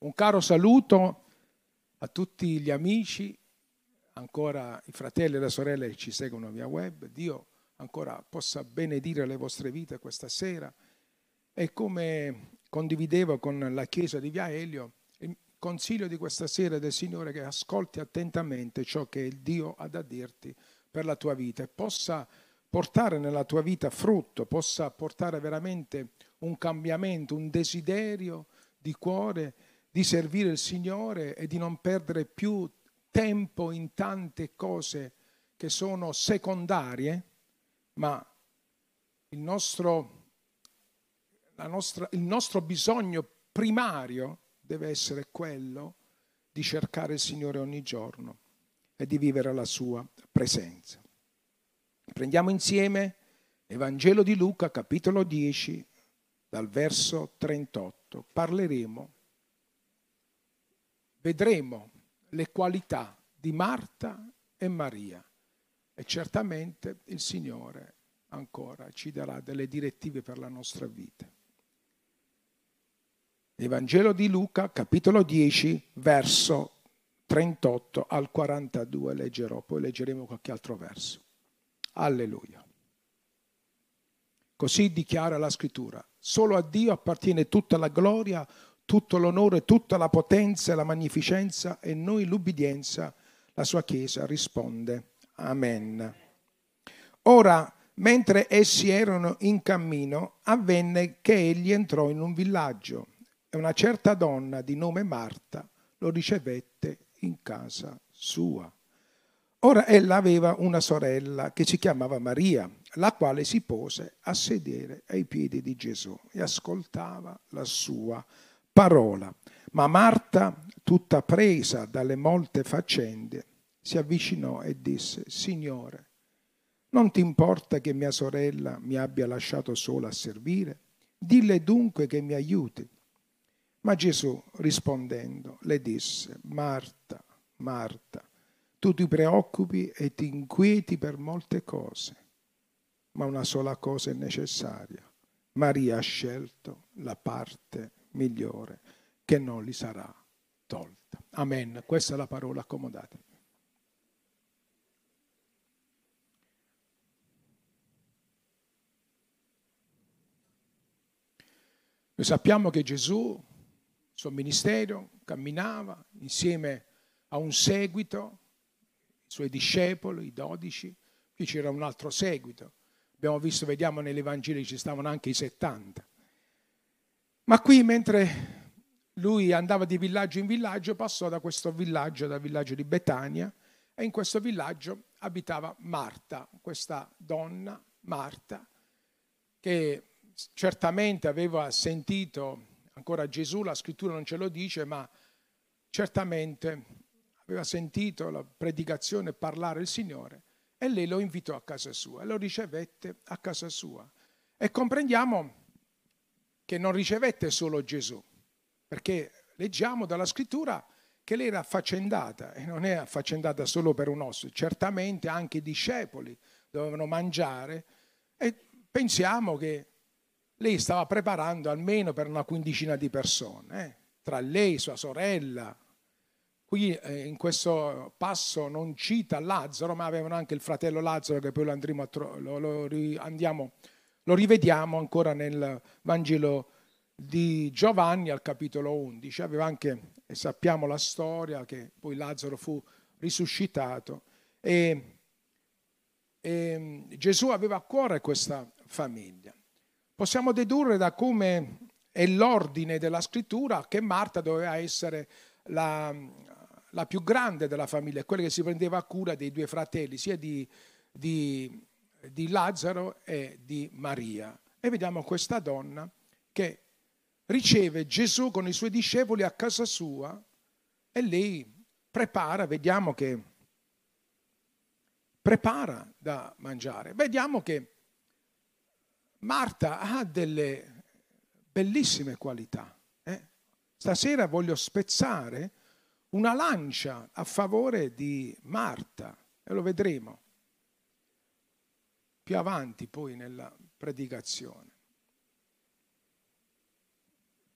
Un caro saluto a tutti gli amici, ancora i fratelli e le sorelle che ci seguono via web. Dio ancora possa benedire le vostre vite questa sera. E come condividevo con la Chiesa di Via Elio, il consiglio di questa sera del Signore è che ascolti attentamente ciò che Dio ha da dirti per la tua vita e possa portare nella tua vita frutto, possa portare veramente un cambiamento, un desiderio di cuore di servire il Signore e di non perdere più tempo in tante cose che sono secondarie, ma il nostro, nostra, il nostro bisogno primario deve essere quello di cercare il Signore ogni giorno e di vivere la sua presenza. Prendiamo insieme Evangelo di Luca, capitolo 10, dal verso 38. Parleremo, vedremo le qualità di Marta e Maria e certamente il Signore ancora ci darà delle direttive per la nostra vita. Evangelo di Luca, capitolo 10, verso 38 al 42 leggerò, poi leggeremo qualche altro verso. Alleluia. Così dichiara la scrittura. Solo a Dio appartiene tutta la gloria, tutto l'onore, tutta la potenza e la magnificenza e noi l'ubbidienza. La sua Chiesa risponde. Amen. Ora, mentre essi erano in cammino, avvenne che egli entrò in un villaggio e una certa donna di nome Marta lo ricevette in casa sua. Ora ella aveva una sorella che si chiamava Maria, la quale si pose a sedere ai piedi di Gesù e ascoltava la sua parola. Ma Marta, tutta presa dalle molte faccende, si avvicinò e disse, Signore, non ti importa che mia sorella mi abbia lasciato sola a servire? Dille dunque che mi aiuti. Ma Gesù rispondendo le disse, Marta, Marta, tu ti preoccupi e ti inquieti per molte cose, ma una sola cosa è necessaria. Maria ha scelto la parte migliore che non gli sarà tolta. Amen. Questa è la parola accomodata. Noi sappiamo che Gesù, il suo ministero, camminava insieme a un seguito i suoi discepoli, i dodici, qui c'era un altro seguito. Abbiamo visto, vediamo negli ci stavano anche i 70. Ma qui mentre lui andava di villaggio in villaggio, passò da questo villaggio, dal villaggio di Betania, e in questo villaggio abitava Marta, questa donna, Marta, che certamente aveva sentito ancora Gesù, la scrittura non ce lo dice, ma certamente aveva sentito la predicazione parlare il Signore e lei lo invitò a casa sua, lo ricevette a casa sua. E comprendiamo che non ricevette solo Gesù, perché leggiamo dalla scrittura che lei era affaccendata e non è affaccendata solo per un osso, certamente anche i discepoli dovevano mangiare e pensiamo che lei stava preparando almeno per una quindicina di persone, eh? tra lei, sua sorella, Qui eh, in questo passo non cita Lazzaro, ma avevano anche il fratello Lazzaro che poi lo, andremo a tro- lo, lo, andiamo, lo rivediamo ancora nel Vangelo di Giovanni al capitolo 11. Aveva anche, e sappiamo la storia, che poi Lazzaro fu risuscitato. E, e Gesù aveva a cuore questa famiglia. Possiamo dedurre da come è l'ordine della scrittura che Marta doveva essere la, la più grande della famiglia, quella che si prendeva cura dei due fratelli, sia di, di, di Lazzaro e di Maria. E vediamo questa donna che riceve Gesù con i suoi discepoli a casa sua e lei prepara, vediamo che prepara da mangiare. Vediamo che Marta ha delle bellissime qualità. Eh? Stasera voglio spezzare una lancia a favore di Marta e lo vedremo più avanti poi nella predicazione.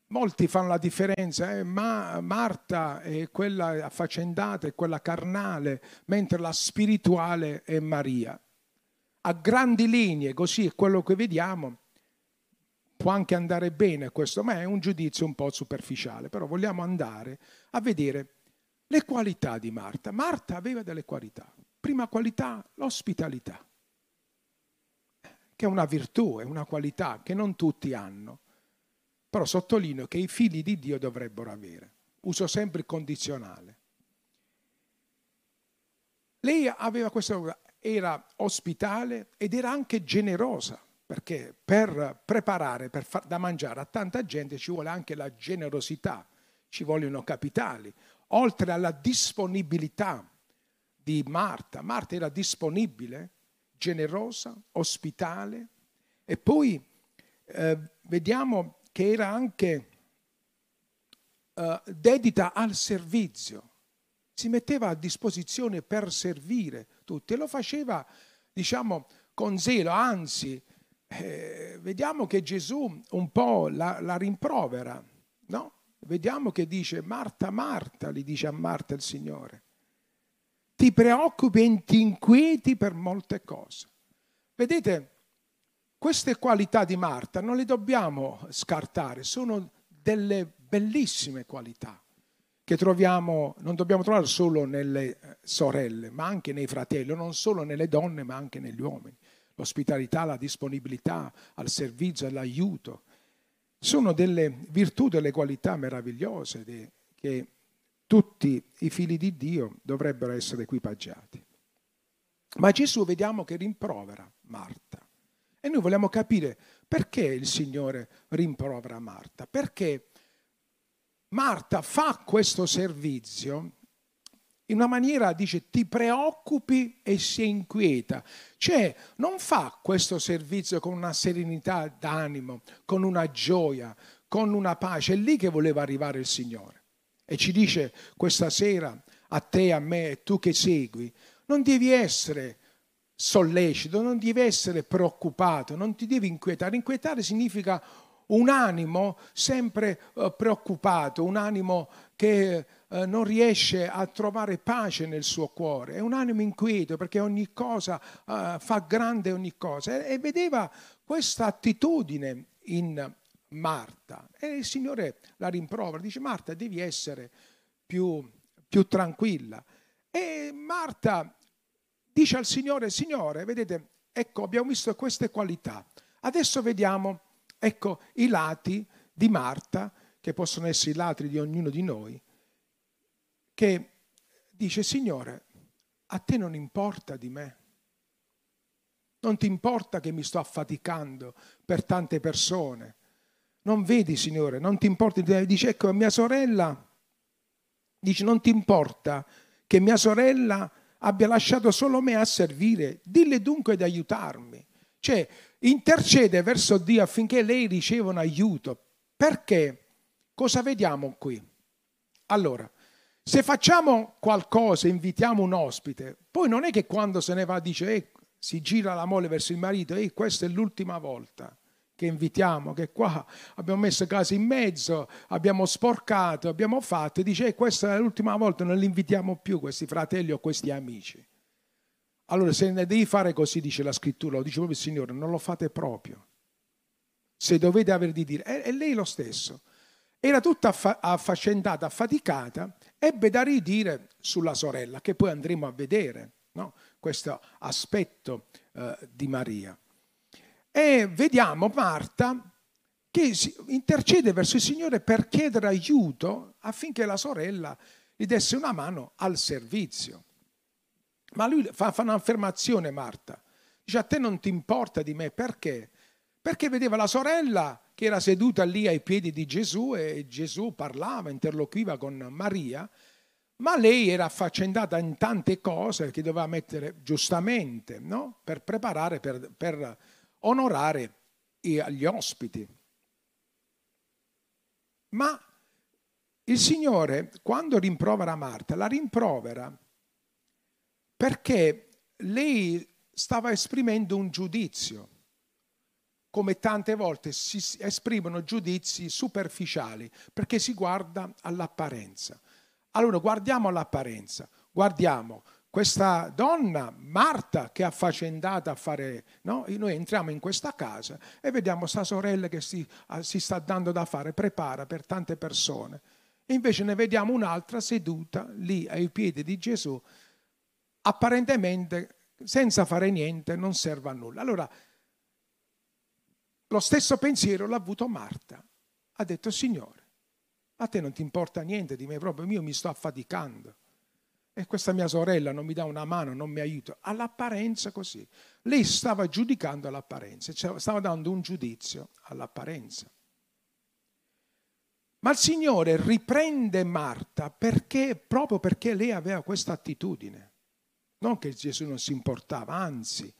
molti fanno la differenza, eh, ma Marta è quella affaccendata, è quella carnale, mentre la spirituale è Maria. A grandi linee, così è quello che vediamo, può anche andare bene questo, ma è un giudizio un po' superficiale, però vogliamo andare a vedere le qualità di Marta. Marta aveva delle qualità. Prima qualità, l'ospitalità, che è una virtù, è una qualità che non tutti hanno. Però sottolineo che i figli di Dio dovrebbero avere. Uso sempre il condizionale. Lei aveva questa era ospitale ed era anche generosa, perché per preparare per far da mangiare a tanta gente ci vuole anche la generosità, ci vogliono capitali, oltre alla disponibilità di Marta. Marta era disponibile, generosa, ospitale. E poi eh, vediamo che era anche uh, dedita al servizio, si metteva a disposizione per servire tutti. E lo faceva, diciamo, con zelo, anzi, eh, vediamo che Gesù un po' la, la rimprovera, no? Vediamo che dice Marta, Marta, gli dice a Marta il Signore, ti preoccupi e ti inquieti per molte cose. Vedete, queste qualità di Marta non le dobbiamo scartare, sono delle bellissime qualità che troviamo, non dobbiamo trovare solo nelle eh, sorelle, ma anche nei fratelli, non solo nelle donne, ma anche negli uomini. L'ospitalità, la disponibilità al servizio, all'aiuto, sono delle virtù, delle qualità meravigliose che tutti i figli di Dio dovrebbero essere equipaggiati. Ma Gesù vediamo che rimprovera Marta. E noi vogliamo capire perché il Signore rimprovera Marta, perché Marta fa questo servizio in una maniera, dice, ti preoccupi e si inquieta. Cioè, non fa questo servizio con una serenità d'animo, con una gioia, con una pace. È lì che voleva arrivare il Signore. E ci dice questa sera, a te, a me, tu che segui, non devi essere sollecito, non devi essere preoccupato, non ti devi inquietare. Inquietare significa un animo sempre eh, preoccupato, un animo che eh, non riesce a trovare pace nel suo cuore, è un animo inquieto perché ogni cosa eh, fa grande ogni cosa. E, e vedeva questa attitudine in Marta e il Signore la rimprovera, dice Marta devi essere più, più tranquilla. E Marta dice al Signore, Signore, vedete, ecco, abbiamo visto queste qualità. Adesso vediamo, ecco, i lati di Marta, che possono essere i lati di ognuno di noi, che dice, Signore, a te non importa di me. Non ti importa che mi sto affaticando per tante persone. Non vedi, Signore, non ti importa. Dice, ecco, mia sorella, dice, non ti importa che mia sorella abbia lasciato solo me a servire, dille dunque di aiutarmi. Cioè, intercede verso Dio affinché lei riceva un aiuto. Perché? Cosa vediamo qui? Allora, se facciamo qualcosa, invitiamo un ospite, poi non è che quando se ne va dice, eh, si gira la mole verso il marito, e eh, questa è l'ultima volta che invitiamo, che qua abbiamo messo casa in mezzo, abbiamo sporcato, abbiamo fatto, e dice, eh, questa è l'ultima volta, non li invitiamo più questi fratelli o questi amici. Allora, se ne devi fare così, dice la scrittura, lo dice proprio il Signore, non lo fate proprio. Se dovete avere di dire, è lei lo stesso. Era tutta affa- affaccendata, affaticata, ebbe da ridire sulla sorella, che poi andremo a vedere, no? questo aspetto eh, di Maria. E vediamo Marta che intercede verso il Signore per chiedere aiuto affinché la sorella gli desse una mano al servizio. Ma lui fa, fa un'affermazione, Marta. Dice, a te non ti importa di me, perché? Perché vedeva la sorella che era seduta lì ai piedi di Gesù e Gesù parlava, interloquiva con Maria, ma lei era affaccendata in tante cose che doveva mettere giustamente no? per preparare, per, per onorare gli ospiti. Ma il Signore, quando rimprovera Marta, la rimprovera perché lei stava esprimendo un giudizio. come tante volte si esprimono giudizi superficiali, perché si guarda all'apparenza. Allora guardiamo all'apparenza, guardiamo questa donna, Marta, che è affaccendata a fare, no? Noi entriamo in questa casa e vediamo sta sorella che si, ah, si sta dando da fare, prepara per tante persone. E invece ne vediamo un'altra seduta lì ai piedi di Gesù, apparentemente senza fare niente, non serve a nulla. Allora, lo stesso pensiero l'ha avuto Marta. Ha detto, Signore, a te non ti importa niente di me proprio, io mi sto affaticando. E questa mia sorella non mi dà una mano, non mi aiuta. All'apparenza così. Lei stava giudicando l'apparenza, cioè stava dando un giudizio all'apparenza. Ma il Signore riprende Marta perché, proprio perché lei aveva questa attitudine. Non che Gesù non si importava, anzi,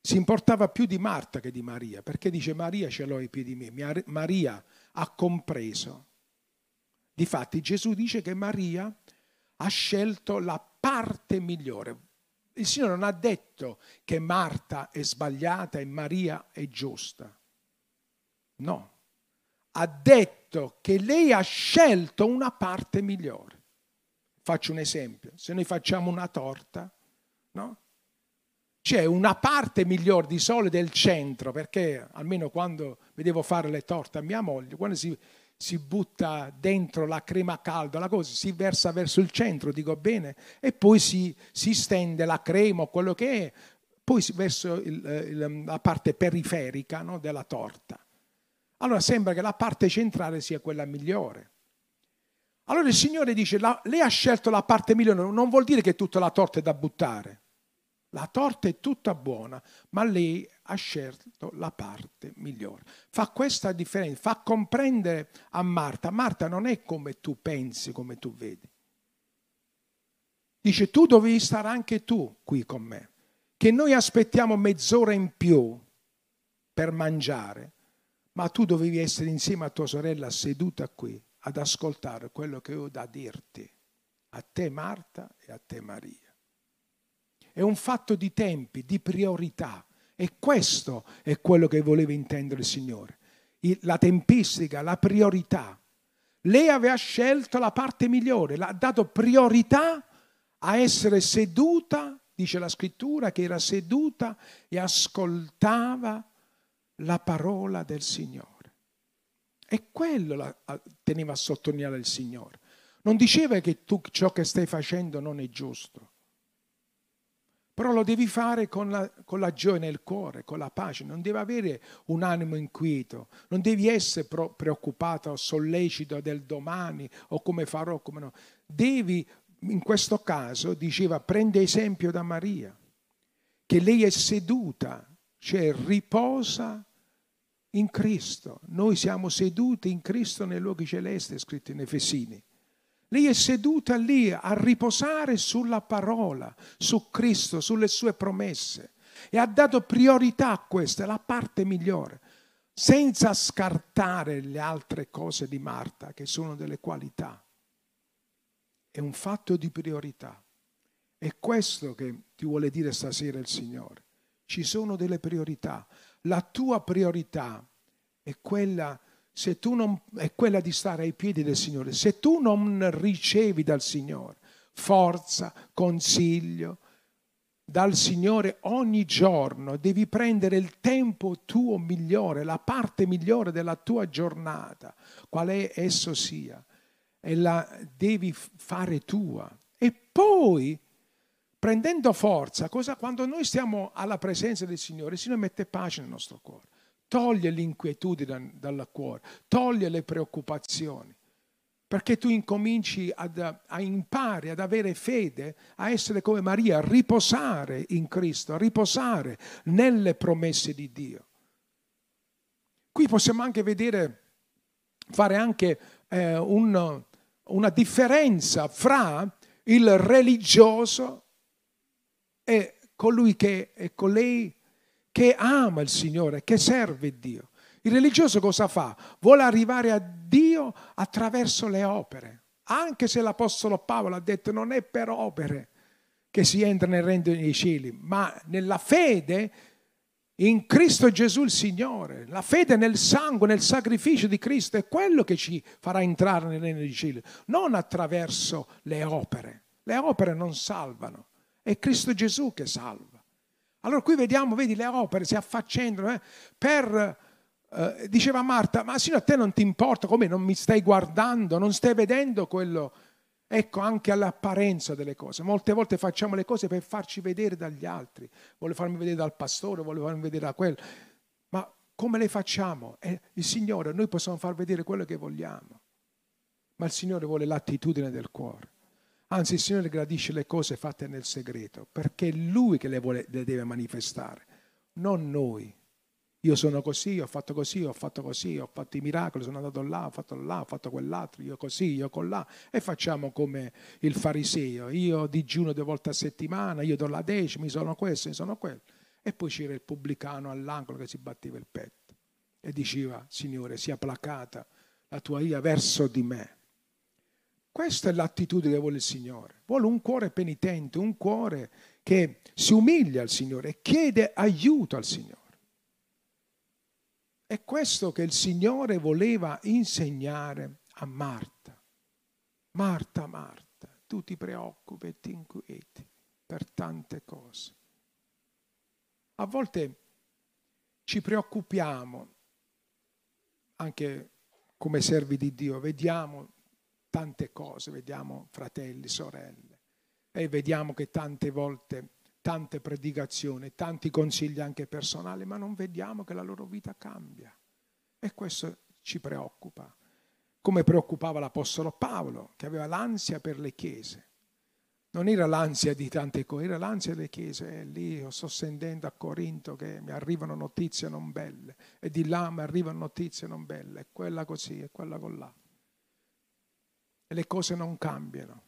si importava più di Marta che di Maria, perché dice Maria ce l'ho ai piedi miei. Maria ha compreso. Difatti Gesù dice che Maria ha scelto la parte migliore. Il Signore non ha detto che Marta è sbagliata e Maria è giusta. No, ha detto che lei ha scelto una parte migliore. Faccio un esempio, se noi facciamo una torta, no? c'è una parte migliore di sole del centro, perché almeno quando vedevo fare le torte a mia moglie, quando si, si butta dentro la crema calda, la cosa si versa verso il centro, dico bene, e poi si, si stende la crema o quello che è, poi verso il, il, la parte periferica no, della torta. Allora sembra che la parte centrale sia quella migliore. Allora il Signore dice, la, lei ha scelto la parte migliore, non vuol dire che tutta la torta è da buttare. La torta è tutta buona, ma lei ha scelto la parte migliore. Fa questa differenza, fa comprendere a Marta, Marta non è come tu pensi, come tu vedi. Dice, tu dovevi stare anche tu qui con me, che noi aspettiamo mezz'ora in più per mangiare, ma tu dovevi essere insieme a tua sorella seduta qui ad ascoltare quello che ho da dirti, a te Marta e a te Maria. È un fatto di tempi, di priorità. E questo è quello che voleva intendere il Signore. La tempistica, la priorità. Lei aveva scelto la parte migliore, ha dato priorità a essere seduta, dice la scrittura, che era seduta e ascoltava la parola del Signore. E quello la, teneva a sottolineare il Signore. Non diceva che tu ciò che stai facendo non è giusto però lo devi fare con la, con la, gioia nel cuore, con la pace, non devi avere un animo inquieto, non devi essere preoccupato o sollecito del domani o come farò, come no. Devi, in questo caso, diceva, prende esempio da Maria, che lei è seduta, cioè riposa in Cristo. Noi siamo seduti in Cristo nei luoghi celesti, è scritto in Efesini. Lei è seduta lì a riposare sulla parola, su Cristo, sulle sue promesse e ha dato priorità a questa, la parte migliore, senza scartare le altre cose di Marta che sono delle qualità. È un fatto di priorità. È questo che ti vuole dire stasera il Signore. Ci sono delle priorità. La tua priorità è quella tu non, è quella di stare ai piedi del Signore. Se tu non ricevi dal Signore forza, consiglio, dal Signore ogni giorno, devi prendere il tempo tuo migliore, la parte migliore della tua giornata, quale esso sia, e la devi fare tua. E poi, prendendo forza, cosa, quando noi stiamo alla presenza del Signore, il Signore mette pace nel nostro cuore toglie l'inquietudine dal cuore, toglie le preoccupazioni, perché tu incominci ad, a impari ad avere fede, a essere come Maria, a riposare in Cristo, a riposare nelle promesse di Dio. Qui possiamo anche vedere, fare anche eh, un, una differenza fra il religioso e colui che è colei che ama il Signore, che serve Dio. Il religioso cosa fa? Vuole arrivare a Dio attraverso le opere. Anche se l'Apostolo Paolo ha detto non è per opere che si entra nel regno dei cieli, ma nella fede in Cristo Gesù il Signore. La fede nel sangue, nel sacrificio di Cristo è quello che ci farà entrare nel regno di cielo, non attraverso le opere. Le opere non salvano, è Cristo Gesù che salva. Allora qui vediamo, vedi, le opere si affaccendano eh, per, eh, diceva Marta, ma sino a te non ti importa, come non mi stai guardando, non stai vedendo quello Ecco anche all'apparenza delle cose. Molte volte facciamo le cose per farci vedere dagli altri. Vuole farmi vedere dal pastore, vuole farmi vedere da quello. Ma come le facciamo? Eh, il Signore, noi possiamo far vedere quello che vogliamo. Ma il Signore vuole l'attitudine del cuore. Anzi, il Signore gradisce le cose fatte nel segreto, perché è Lui che le, vuole, le deve manifestare, non noi. Io sono così, ho fatto così, ho fatto così, ho fatto i miracoli, sono andato là, ho fatto là, ho fatto quell'altro, io così, io con là. E facciamo come il fariseo, io digiuno due volte a settimana, io do la decima, io sono questo, io sono quello. E poi c'era il pubblicano all'angolo che si batteva il petto e diceva, Signore, sia placata la tua ira verso di me. Questa è l'attitudine che vuole il Signore. Vuole un cuore penitente, un cuore che si umilia al Signore e chiede aiuto al Signore. È questo che il Signore voleva insegnare a Marta. Marta, Marta, tu ti preoccupi e ti inquieti per tante cose. A volte ci preoccupiamo, anche come servi di Dio, vediamo tante cose, vediamo fratelli, sorelle, e vediamo che tante volte tante predicazioni, tanti consigli anche personali, ma non vediamo che la loro vita cambia. E questo ci preoccupa. Come preoccupava l'Apostolo Paolo, che aveva l'ansia per le chiese. Non era l'ansia di tante cose, era l'ansia delle chiese. E lì io sto sentendo a Corinto che mi arrivano notizie non belle, e di là mi arrivano notizie non belle, e quella così, e quella con là. E le cose non cambiano,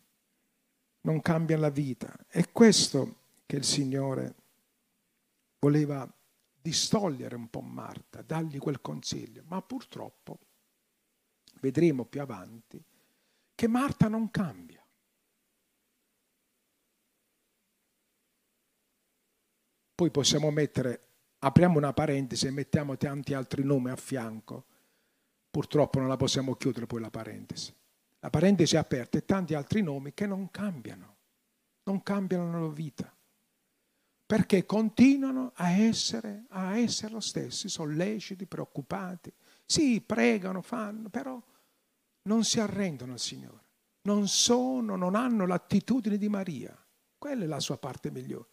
non cambia la vita. E questo che il Signore voleva distogliere un po' Marta, dargli quel consiglio, ma purtroppo vedremo più avanti che Marta non cambia. Poi possiamo mettere, apriamo una parentesi e mettiamo tanti altri nomi a fianco. Purtroppo non la possiamo chiudere poi la parentesi. La parentesi aperta e tanti altri nomi che non cambiano, non cambiano la loro vita perché continuano a essere, a essere lo stesso, solleciti, preoccupati. Sì, pregano, fanno, però non si arrendono al Signore. Non sono, non hanno l'attitudine di Maria. Quella è la sua parte migliore.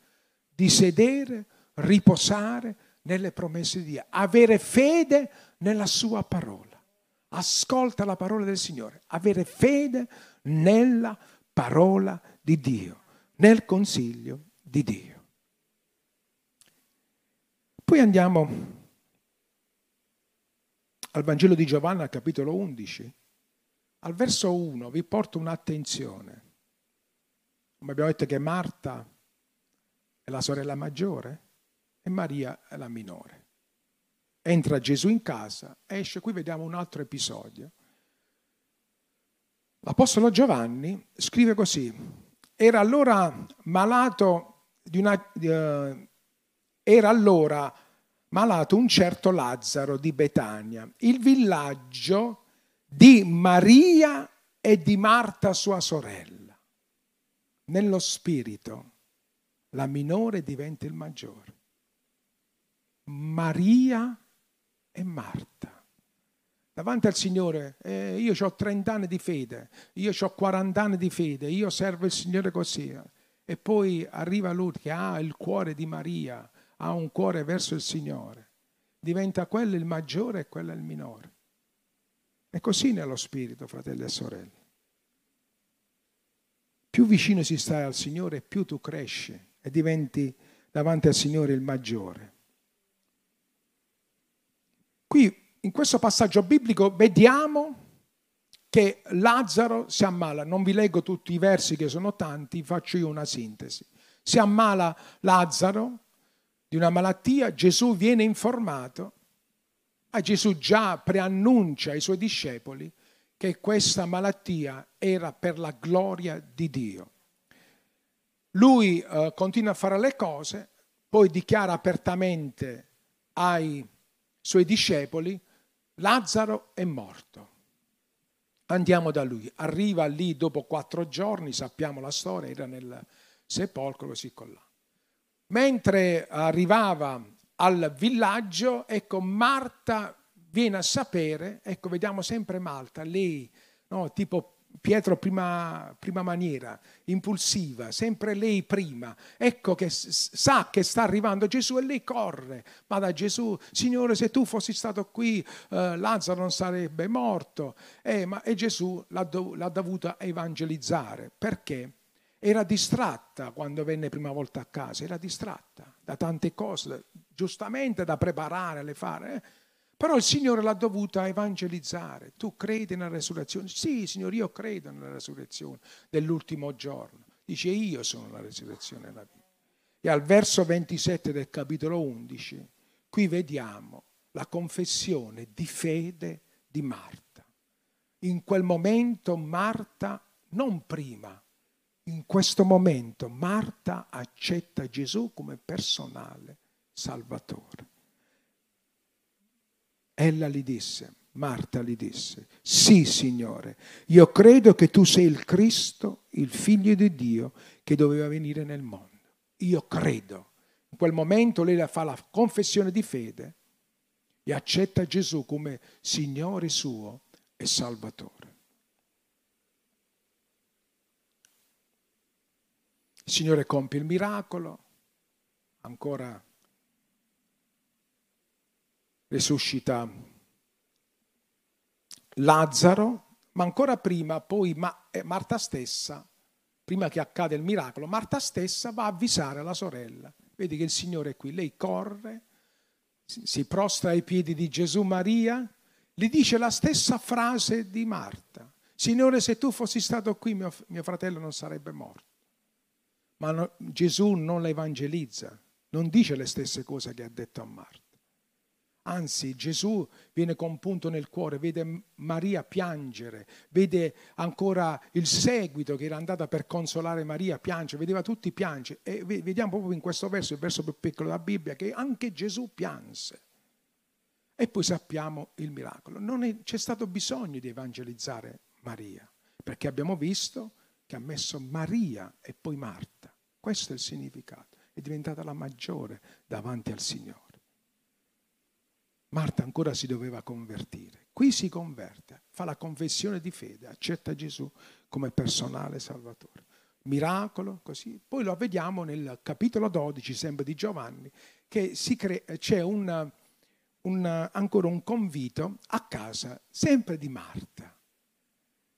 Di sedere, riposare nelle promesse di Dio, avere fede nella sua parola. Ascolta la parola del Signore, avere fede nella parola di Dio, nel consiglio di Dio. Poi andiamo al Vangelo di Giovanni, capitolo 11. Al verso 1 vi porto un'attenzione. Come abbiamo detto che Marta è la sorella maggiore e Maria è la minore. Entra Gesù in casa, esce, qui vediamo un altro episodio. L'Apostolo Giovanni scrive così, era allora malato una, uh, era allora malato un certo Lazzaro di Betania, il villaggio di Maria e di Marta sua sorella. Nello spirito la minore diventa il maggiore. Maria e Marta. Davanti al Signore, eh, io ho 30 anni di fede, io ho 40 anni di fede, io servo il Signore così. E poi arriva lui che ha il cuore di Maria, ha un cuore verso il Signore, diventa quello il maggiore e quello il minore. È così nello spirito, fratelli e sorelle. Più vicino si sta al Signore, più tu cresci e diventi davanti al Signore il maggiore. Qui in questo passaggio biblico vediamo che Lazzaro si ammala. Non vi leggo tutti i versi che sono tanti, faccio io una sintesi. Si ammala Lazzaro di una malattia, Gesù viene informato, ma Gesù già preannuncia ai suoi discepoli che questa malattia era per la gloria di Dio. Lui eh, continua a fare le cose, poi dichiara apertamente ai suoi discepoli, Lazzaro è morto. Andiamo da lui. Arriva lì dopo quattro giorni, sappiamo la storia, era nel sepolcro così con là. Mentre arrivava al villaggio, ecco, Marta viene a sapere, ecco, vediamo sempre Malta, lei, no, tipo Pietro prima, prima, maniera, impulsiva, sempre lei prima. Ecco che sa che sta arrivando Gesù e lei corre. Ma da Gesù, Signore, se tu fossi stato qui, eh, Lazzaro non sarebbe morto. Eh, ma, e Gesù l'ha, dov- l'ha dovuta evangelizzare. Perché? Era distratta quando venne prima volta a casa, era distratta da tante cose, giustamente da preparare, le fare. Eh? Però il Signore l'ha dovuta evangelizzare. Tu credi nella resurrezione? Sì, Signore, io credo nella resurrezione dell'ultimo giorno. Dice, io sono la resurrezione e la vita. E al verso 27 del capitolo 11, qui vediamo la confessione di fede di Marta. In quel momento Marta, non prima, in questo momento Marta accetta Gesù come personale Salvatore. Ella gli disse, Marta gli disse, sì Signore, io credo che tu sei il Cristo, il figlio di Dio che doveva venire nel mondo. Io credo. In quel momento lei fa la confessione di fede e accetta Gesù come Signore suo e Salvatore. Il Signore compie il miracolo, ancora risuscita Lazzaro, ma ancora prima, poi eh, Marta stessa, prima che accade il miracolo, Marta stessa va a avvisare la sorella. Vedi che il Signore è qui, lei corre, si prostra ai piedi di Gesù Maria, gli dice la stessa frase di Marta. Signore, se tu fossi stato qui, mio, mio fratello non sarebbe morto. Ma no, Gesù non la evangelizza, non dice le stesse cose che ha detto a Marta. Anzi, Gesù viene compunto nel cuore, vede Maria piangere, vede ancora il seguito che era andata per consolare Maria piangere, vedeva tutti piangere. E vediamo proprio in questo verso, il verso più piccolo della Bibbia, che anche Gesù pianse. E poi sappiamo il miracolo. Non è, c'è stato bisogno di evangelizzare Maria, perché abbiamo visto che ha messo Maria e poi Marta. Questo è il significato. È diventata la maggiore davanti al Signore. Marta ancora si doveva convertire. Qui si converte, fa la confessione di fede, accetta Gesù come personale salvatore. Miracolo, così. Poi lo vediamo nel capitolo 12, sempre di Giovanni, che crea, c'è un, un, ancora un convito a casa, sempre di Marta.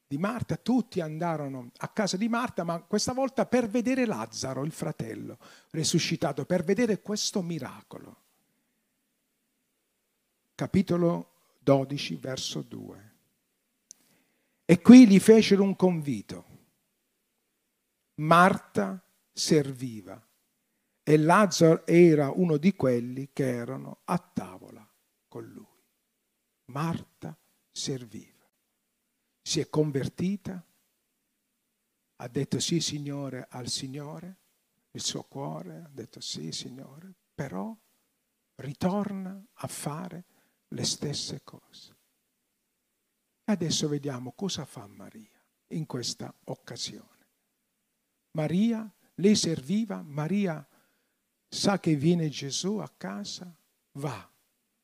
Di Marta, tutti andarono a casa di Marta, ma questa volta per vedere Lazzaro, il fratello, risuscitato, per vedere questo miracolo capitolo 12, verso 2. E qui gli fecero un convito. Marta serviva e Lazzaro era uno di quelli che erano a tavola con lui. Marta serviva. Si è convertita, ha detto sì Signore al Signore, il suo cuore ha detto sì Signore, però ritorna a fare le stesse cose. Adesso vediamo cosa fa Maria in questa occasione. Maria, lei serviva, Maria sa che viene Gesù a casa, va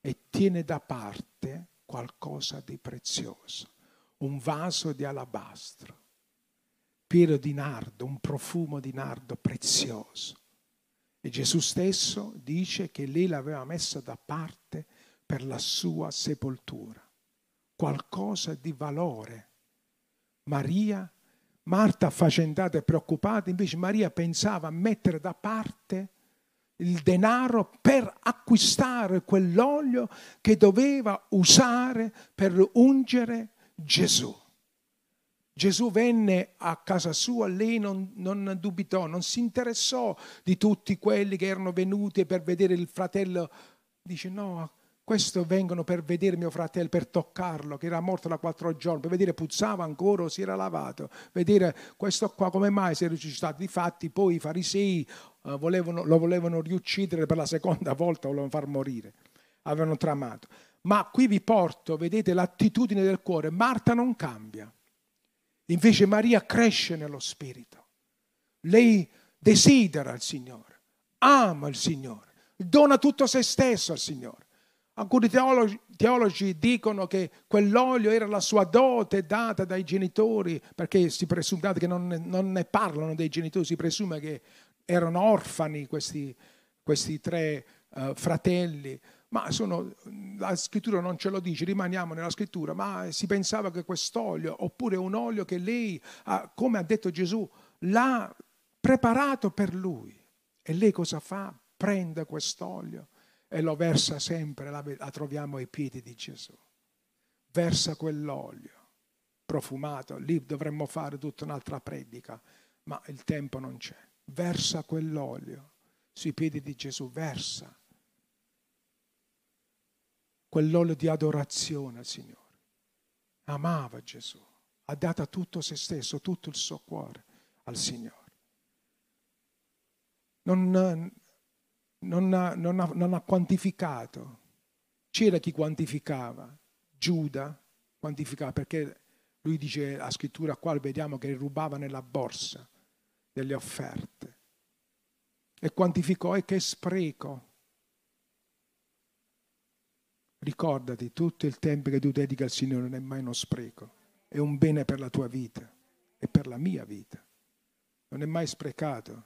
e tiene da parte qualcosa di prezioso, un vaso di alabastro, pieno di nardo, un profumo di nardo prezioso. E Gesù stesso dice che lei l'aveva messo da parte per la sua sepoltura, qualcosa di valore. Maria, Marta affacendata e preoccupata, invece Maria pensava a mettere da parte il denaro per acquistare quell'olio che doveva usare per ungere Gesù. Gesù venne a casa sua, lei non, non, dubitò, non si interessò di tutti quelli che erano venuti per vedere il fratello. Dice no, questo vengono per vedere mio fratello, per toccarlo, che era morto da quattro giorni, per vedere puzzava ancora o si era lavato, vedere questo qua come mai si è risuscitato. Difatti poi i farisei uh, volevano, lo volevano riuccidere per la seconda volta, volevano far morire. avevano tramato. Ma qui vi porto, vedete, l'attitudine del cuore. Marta non cambia. Invece Maria cresce nello spirito. Lei desidera il Signore, ama il Signore, dona tutto se stesso al Signore. Alcuni teologi, teologi, dicono che quell'olio era la sua dote data dai genitori, perché si presume che non ne, non ne parlano dei genitori, si presume che erano orfani questi, questi tre uh, fratelli ma sono, la scrittura non ce lo dice, rimaniamo nella scrittura, ma si pensava che quest'olio, oppure un olio che lei, come ha detto Gesù, l'ha preparato per lui. E lei cosa fa? Prende quest'olio e lo versa sempre, la, la troviamo ai piedi di Gesù. Versa quell'olio profumato, lì dovremmo fare tutta un'altra predica, ma il tempo non c'è. Versa quell'olio sui piedi di Gesù, versa quell'olio di adorazione al Signore. Amava Gesù, ha dato tutto se stesso, tutto il suo cuore al Signore. Non, non, ha, non, ha, non ha quantificato. C'era chi quantificava, Giuda quantificava perché lui dice a scrittura qua vediamo che rubava nella borsa delle offerte e quantificò e che spreco Ricordati, tutto il tempo che tu dedichi al Signore non è mai uno spreco, è un bene per la tua vita e per la mia vita. Non è mai sprecato.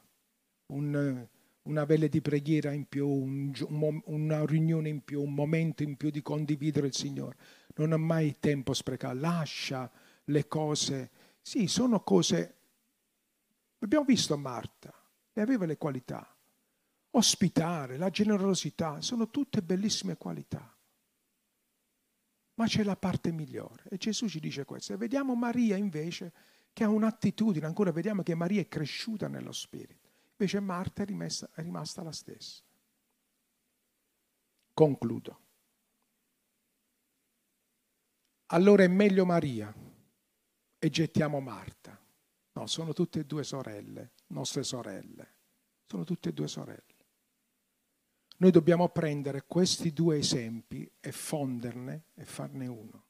Un, una vele di preghiera in più, un, una riunione in più, un momento in più di condividere il Signore. Non ha mai tempo sprecato. Lascia le cose. Sì, sono cose. Abbiamo visto Marta, e aveva le qualità. Ospitare, la generosità, sono tutte bellissime qualità. Ma c'è la parte migliore e Gesù ci dice questo. E vediamo Maria invece che ha un'attitudine, ancora vediamo che Maria è cresciuta nello spirito. Invece Marta è rimasta, è rimasta la stessa. Concludo. Allora è meglio Maria e gettiamo Marta. No, sono tutte e due sorelle, nostre sorelle. Sono tutte e due sorelle. Noi dobbiamo prendere questi due esempi e fonderne e farne uno.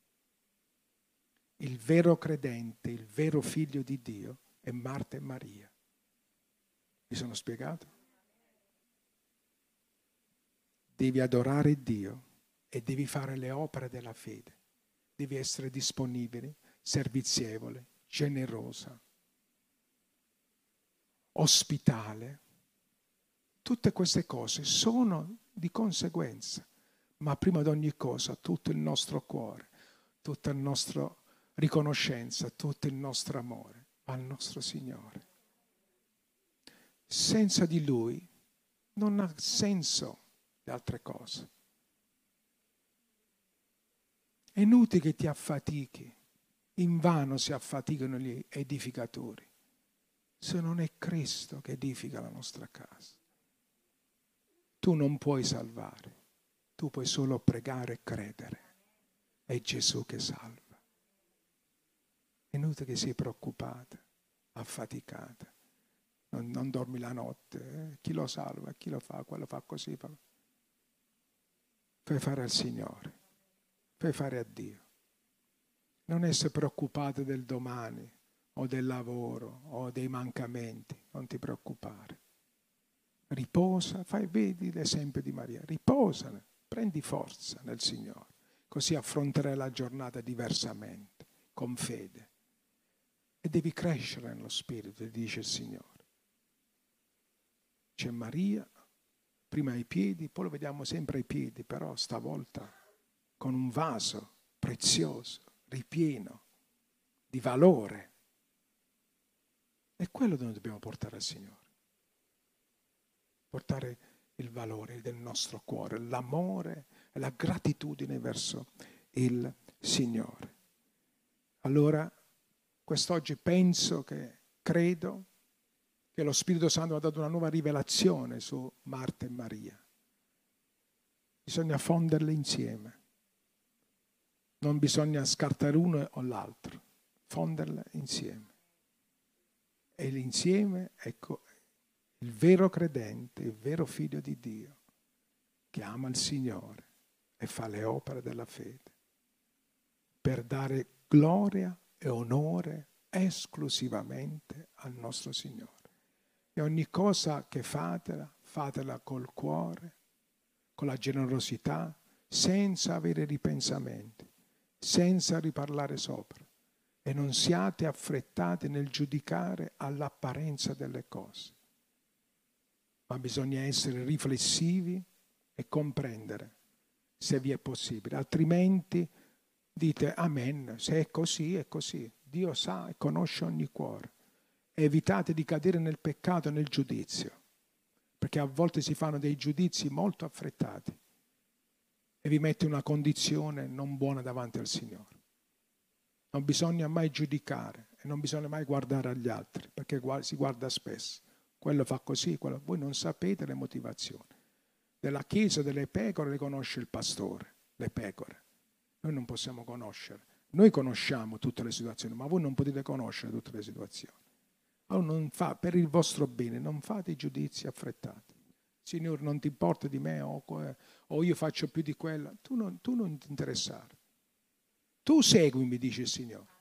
Il vero credente, il vero figlio di Dio è Marta e Maria. Mi sono spiegato? Devi adorare Dio e devi fare le opere della fede. Devi essere disponibile, servizievole, generosa, ospitale Tutte queste cose sono di conseguenza, ma prima di ogni cosa tutto il nostro cuore, tutta la nostra riconoscenza, tutto il nostro amore al nostro Signore. Senza di Lui non ha senso le altre cose. È inutile che ti affatichi, in vano si affaticano gli edificatori, se non è Cristo che edifica la nostra casa. Tu non puoi salvare, tu puoi solo pregare e credere. È Gesù che salva. È inutile che sei preoccupata, affaticata. Non, non dormi la notte. Eh? Chi lo salva? Chi lo fa? Quello fa così. Fa... Fai fare al Signore. Fai fare a Dio. Non essere preoccupato del domani o del lavoro o dei mancamenti. Non ti preoccupare riposa, fai, vedi l'esempio di Maria, riposa, prendi forza nel Signore, così affronterai la giornata diversamente, con fede. E devi crescere nello Spirito, dice il Signore. C'è Maria, prima ai piedi, poi lo vediamo sempre ai piedi, però stavolta con un vaso prezioso, ripieno di valore. È quello dove dobbiamo portare al Signore portare il valore del nostro cuore, l'amore la gratitudine verso il Signore. Allora, quest'oggi penso che, credo, che lo Spirito Santo ha dato una nuova rivelazione su Marta e Maria. Bisogna fonderle insieme. Non bisogna scartare uno o l'altro, fonderle insieme. E l'insieme, ecco, il vero credente, il vero figlio di Dio, che ama il Signore, e fa le opere della fede per dare gloria e onore esclusivamente al nostro Signore. E ogni cosa che fatela, fatela col cuore, con la generosità, senza avere ripensamenti, senza riparlare sopra. E non siate affrettati nel giudicare all'apparenza delle cose, ma bisogna essere riflessivi e comprendere se vi è possibile, altrimenti dite amen, se è così è così. Dio sa e conosce ogni cuore. Evitate di cadere nel peccato e nel giudizio, perché a volte si fanno dei giudizi molto affrettati e vi mette una condizione non buona davanti al Signore. Non bisogna mai giudicare e non bisogna mai guardare agli altri, perché si guarda spesso. Quello fa così, quello... voi non sapete le motivazioni. Della chiesa delle pecore le conosce il pastore, le pecore. Noi non possiamo conoscere. Noi conosciamo tutte le situazioni, ma voi non potete conoscere tutte le situazioni. Allora fa, per il vostro bene non fate giudizi affrettati. Signore, non ti importa di me o, o io faccio più di quella. Tu non, tu non ti interessare. Tu seguimi, dice il Signore.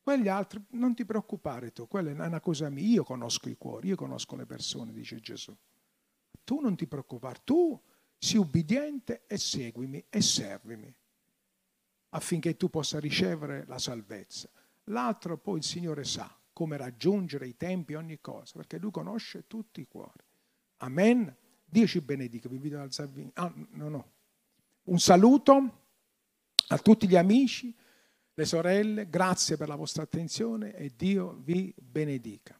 Quegli altri non ti preoccupare tu, quella è una cosa mia. Io conosco i cuori, io conosco le persone, dice Gesù. Tu non ti preoccupare, tu sii ubbidiente e seguimi e servimi affinché tu possa ricevere la salvezza. L'altro poi il Signore sa come raggiungere i tempi, ogni cosa, perché Lui conosce tutti i cuori. Amen. Dio ci benedica. Vi invito ad alzarvi. Ah, no, no. Un saluto a tutti gli amici, le sorelle, grazie per la vostra attenzione e Dio vi benedica.